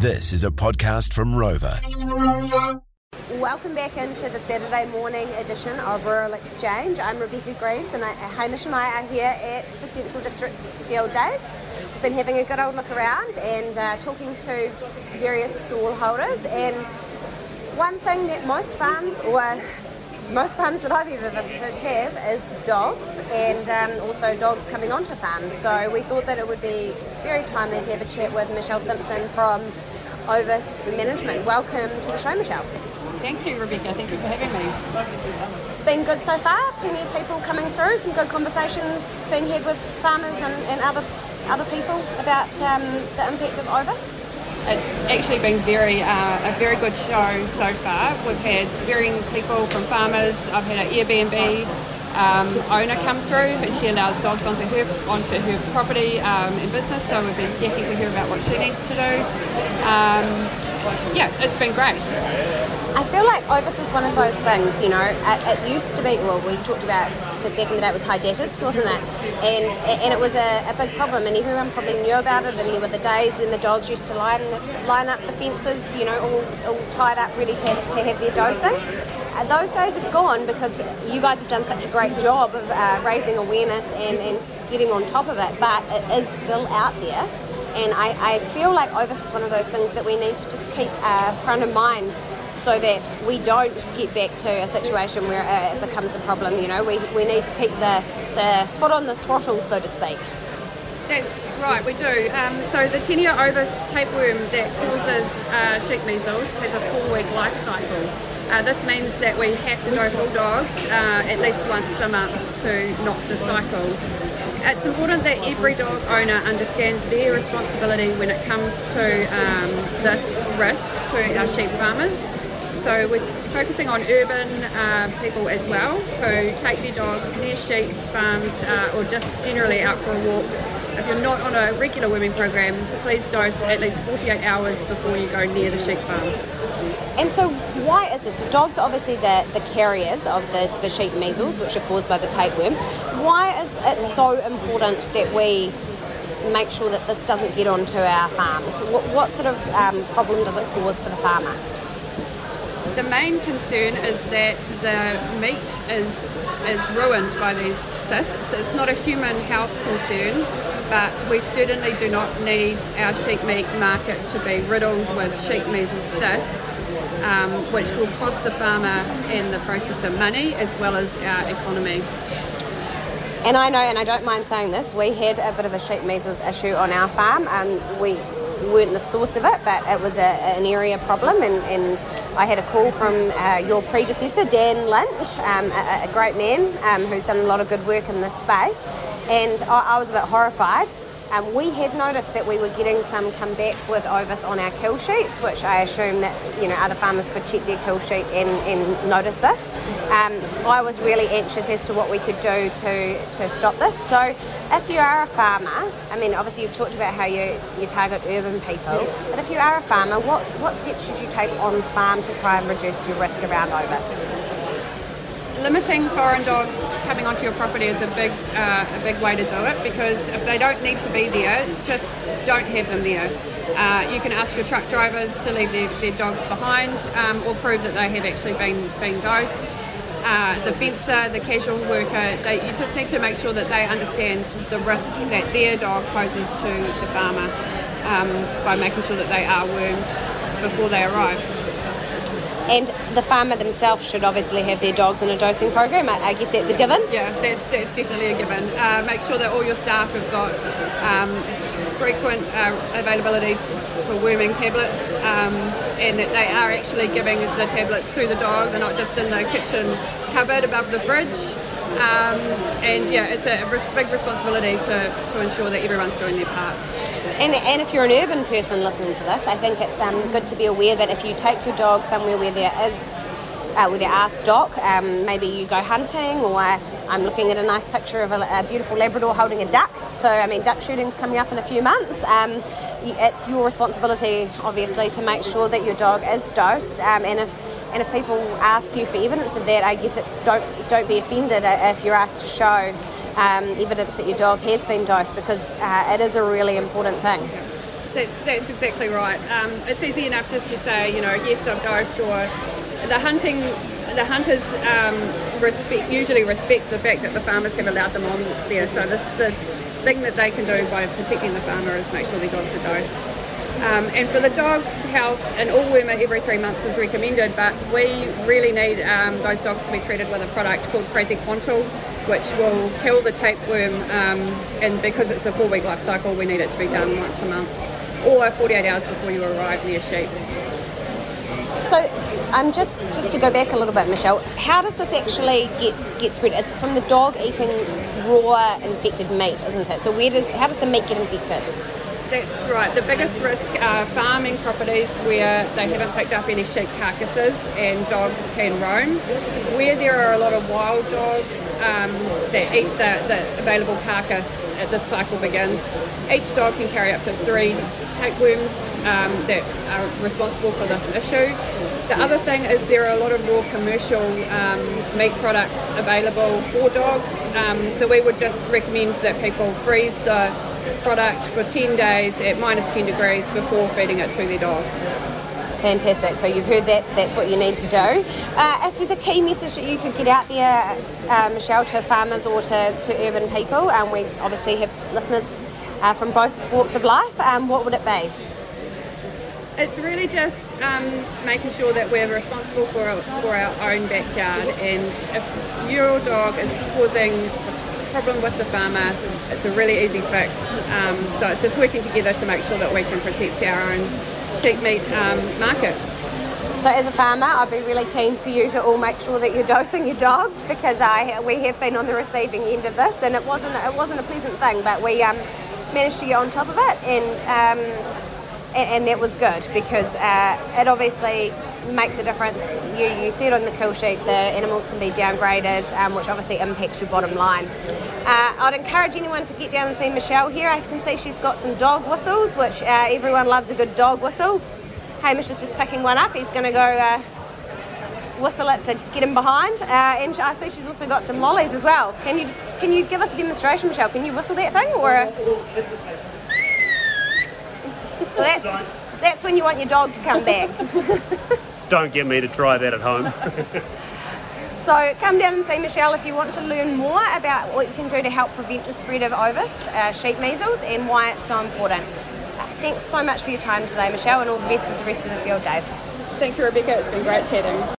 This is a podcast from Rova. Welcome back into the Saturday morning edition of Rural Exchange. I'm Rebecca Greaves and I, Hamish and I are here at the Central District's Field Days. We've been having a good old look around and uh, talking to various stall holders and one thing that most farms or most farms that I've ever visited have is dogs and um, also dogs coming onto farms. So we thought that it would be very timely to have a chat with Michelle Simpson from Ovis Management. Welcome to the show, Michelle. Thank you, Rebecca. Thank you for having me. Been good so far. Plenty of people coming through. Some good conversations being had with farmers and, and other other people about um, the impact of Ovis. It's actually been very uh, a very good show so far. We've had varying people from farmers. I've had an Airbnb um, owner come through, and she allows dogs onto her onto her property um, and business. So we've been getting to hear about what she needs to do. Um, yeah, it's been great. I feel like Ovis is one of those things, you know, it, it, used to be, well, we talked about back in the day it was Hydatids, wasn't it? And and it was a, a, big problem and everyone probably knew about it and there were the days when the dogs used to line, line up the fences, you know, all, all tied up ready to, to have their dosing. Uh, those days have gone because you guys have done such a great job of uh, raising awareness and, and getting on top of it, but it is still out there. And I, I feel like Ovis is one of those things that we need to just keep uh, front of mind so that we don't get back to a situation where it becomes a problem. You know, we, we need to keep the, the foot on the throttle, so to speak. That's right, we do. Um, so the Taenia ovis tapeworm that causes uh, sheep measles has a four-week life cycle. Uh, this means that we have to dose all dogs uh, at least once a month to knock the cycle. It's important that every dog owner understands their responsibility when it comes to um, this risk to our sheep farmers. So we're focusing on urban uh, people as well who take their dogs near sheep farms uh, or just generally out for a walk. If you're not on a regular worming program, please dose at least 48 hours before you go near the sheep farm. And so, why is this? The dogs obviously the, the carriers of the, the sheep measles, which are caused by the tapeworm. Why is it so important that we make sure that this doesn't get onto our farms? What, what sort of um, problem does it cause for the farmer? The main concern is that the meat is is ruined by these cysts. It's not a human health concern, but we certainly do not need our sheep meat market to be riddled with sheep measles cysts, um, which will cost the farmer and the processor money as well as our economy. And I know, and I don't mind saying this, we had a bit of a sheep measles issue on our farm. Um, we weren't the source of it, but it was a, an area problem. And, and I had a call from uh, your predecessor, Dan Lynch, um, a, a, great man um, who's done a lot of good work in this space. And I, I was a bit horrified um, we had noticed that we were getting some come back with Ovis on our kill sheets, which I assume that you know other farmers could check their kill sheet and, and notice this. Um, I was really anxious as to what we could do to, to stop this. So if you are a farmer, I mean obviously you've talked about how you, you target urban people, but if you are a farmer, what, what steps should you take on farm to try and reduce your risk around Ovis? Limiting foreign dogs coming onto your property is a big uh, a big way to do it because if they don't need to be there, just don't have them there. Uh, you can ask your truck drivers to leave their, their dogs behind um, or prove that they have actually been, been dosed. Uh, the fencer, the casual worker, they, you just need to make sure that they understand the risk that their dog poses to the farmer um, by making sure that they are wormed before they arrive. And the farmer themselves should obviously have their dogs in a dosing program. I, guess that's a given. Yeah, that's, that's definitely a given. Uh, make sure that all your staff have got um, frequent uh, availability for worming tablets um, and that they are actually giving the tablets to the dog. They're not just in the kitchen cupboard above the fridge. Um, and yeah, it's a big responsibility to, to ensure that everyone's doing their part. And, and if you're an urban person listening to this, I think it's um, good to be aware that if you take your dog somewhere where there is uh, where there are stock. Um, maybe you go hunting, or I'm looking at a nice picture of a, a, beautiful Labrador holding a duck. So, I mean, duck shooting's coming up in a few months. Um, it's your responsibility, obviously, to make sure that your dog is dosed. Um, and if and if people ask you for evidence of that, I guess it's don't don't be offended if you're asked to show um, evidence that your dog has been dosed because uh, it is a really important thing. That's that's exactly right. Um, it's easy enough just to say, you know, yes, I've dosed, or the hunting, the hunters um, respect usually respect the fact that the farmers have allowed them on there. So this the thing that they can do by protecting the farmer is make sure their dogs are dosed. Um, and for the dog's health, an all wormer every three months is recommended, but we really need um, those dogs to be treated with a product called Crazy Praziquantel, which will kill the tapeworm. Um, and because it's a four week life cycle, we need it to be done once a month or 48 hours before you arrive near sheep. So, um, just just to go back a little bit, Michelle, how does this actually get get spread? It's from the dog eating raw infected meat, isn't it? So, where does how does the meat get infected? That's right. The biggest risk are farming properties where they haven't picked up any sheep carcasses and dogs can roam. Where there are a lot of wild dogs um, that eat the, the available carcass as this cycle begins, each dog can carry up to three tapeworms um, that are responsible for this issue. The other thing is there are a lot of raw commercial um, meat products available for dogs, um, so we would just recommend that people freeze the product for 10 days at minus 10 degrees before feeding it to their dog. Fantastic. So you've heard that. That's what you need to do. Uh, if there's a key message that you could get out there, uh, Michelle, to farmers or to, to urban people, and um, we obviously have listeners uh, from both walks of life, um, what would it be? It's really just um, making sure that we're responsible for our, for our own backyard, and if your dog is causing problem with the farmer. It's a really easy fix. Um, so it's just working together to make sure that we can protect our own sheep meat um, market. So as a farmer, I'd be really keen for you to all make sure that you're dosing your dogs because I we have been on the receiving end of this, and it wasn't it wasn't a pleasant thing, but we um, managed to get on top of it, and um, and, and, that was good because uh, it obviously makes a difference. You, you see it on the kill sheet, the animals can be downgraded, um, which obviously impacts your bottom line. Uh, I'd encourage anyone to get down and see Michelle here. I can see she's got some dog whistles, which uh, everyone loves a good dog whistle. Hamish is just picking one up. He's going to go uh, whistle it to get him behind. Uh, and I see she's also got some lollies as well. Can you can you give us a demonstration, Michelle? Can you whistle that thing or? So that's that's when you want your dog to come back. Don't get me to try that at home. so come down and see Michelle if you want to learn more about what you can do to help prevent the spread of ovis, uh, sheep measles, and why it's so important. Uh, thanks so much for your time today, Michelle, and all the best with the rest of the field days. Thank you, Rebecca. It's been great chatting.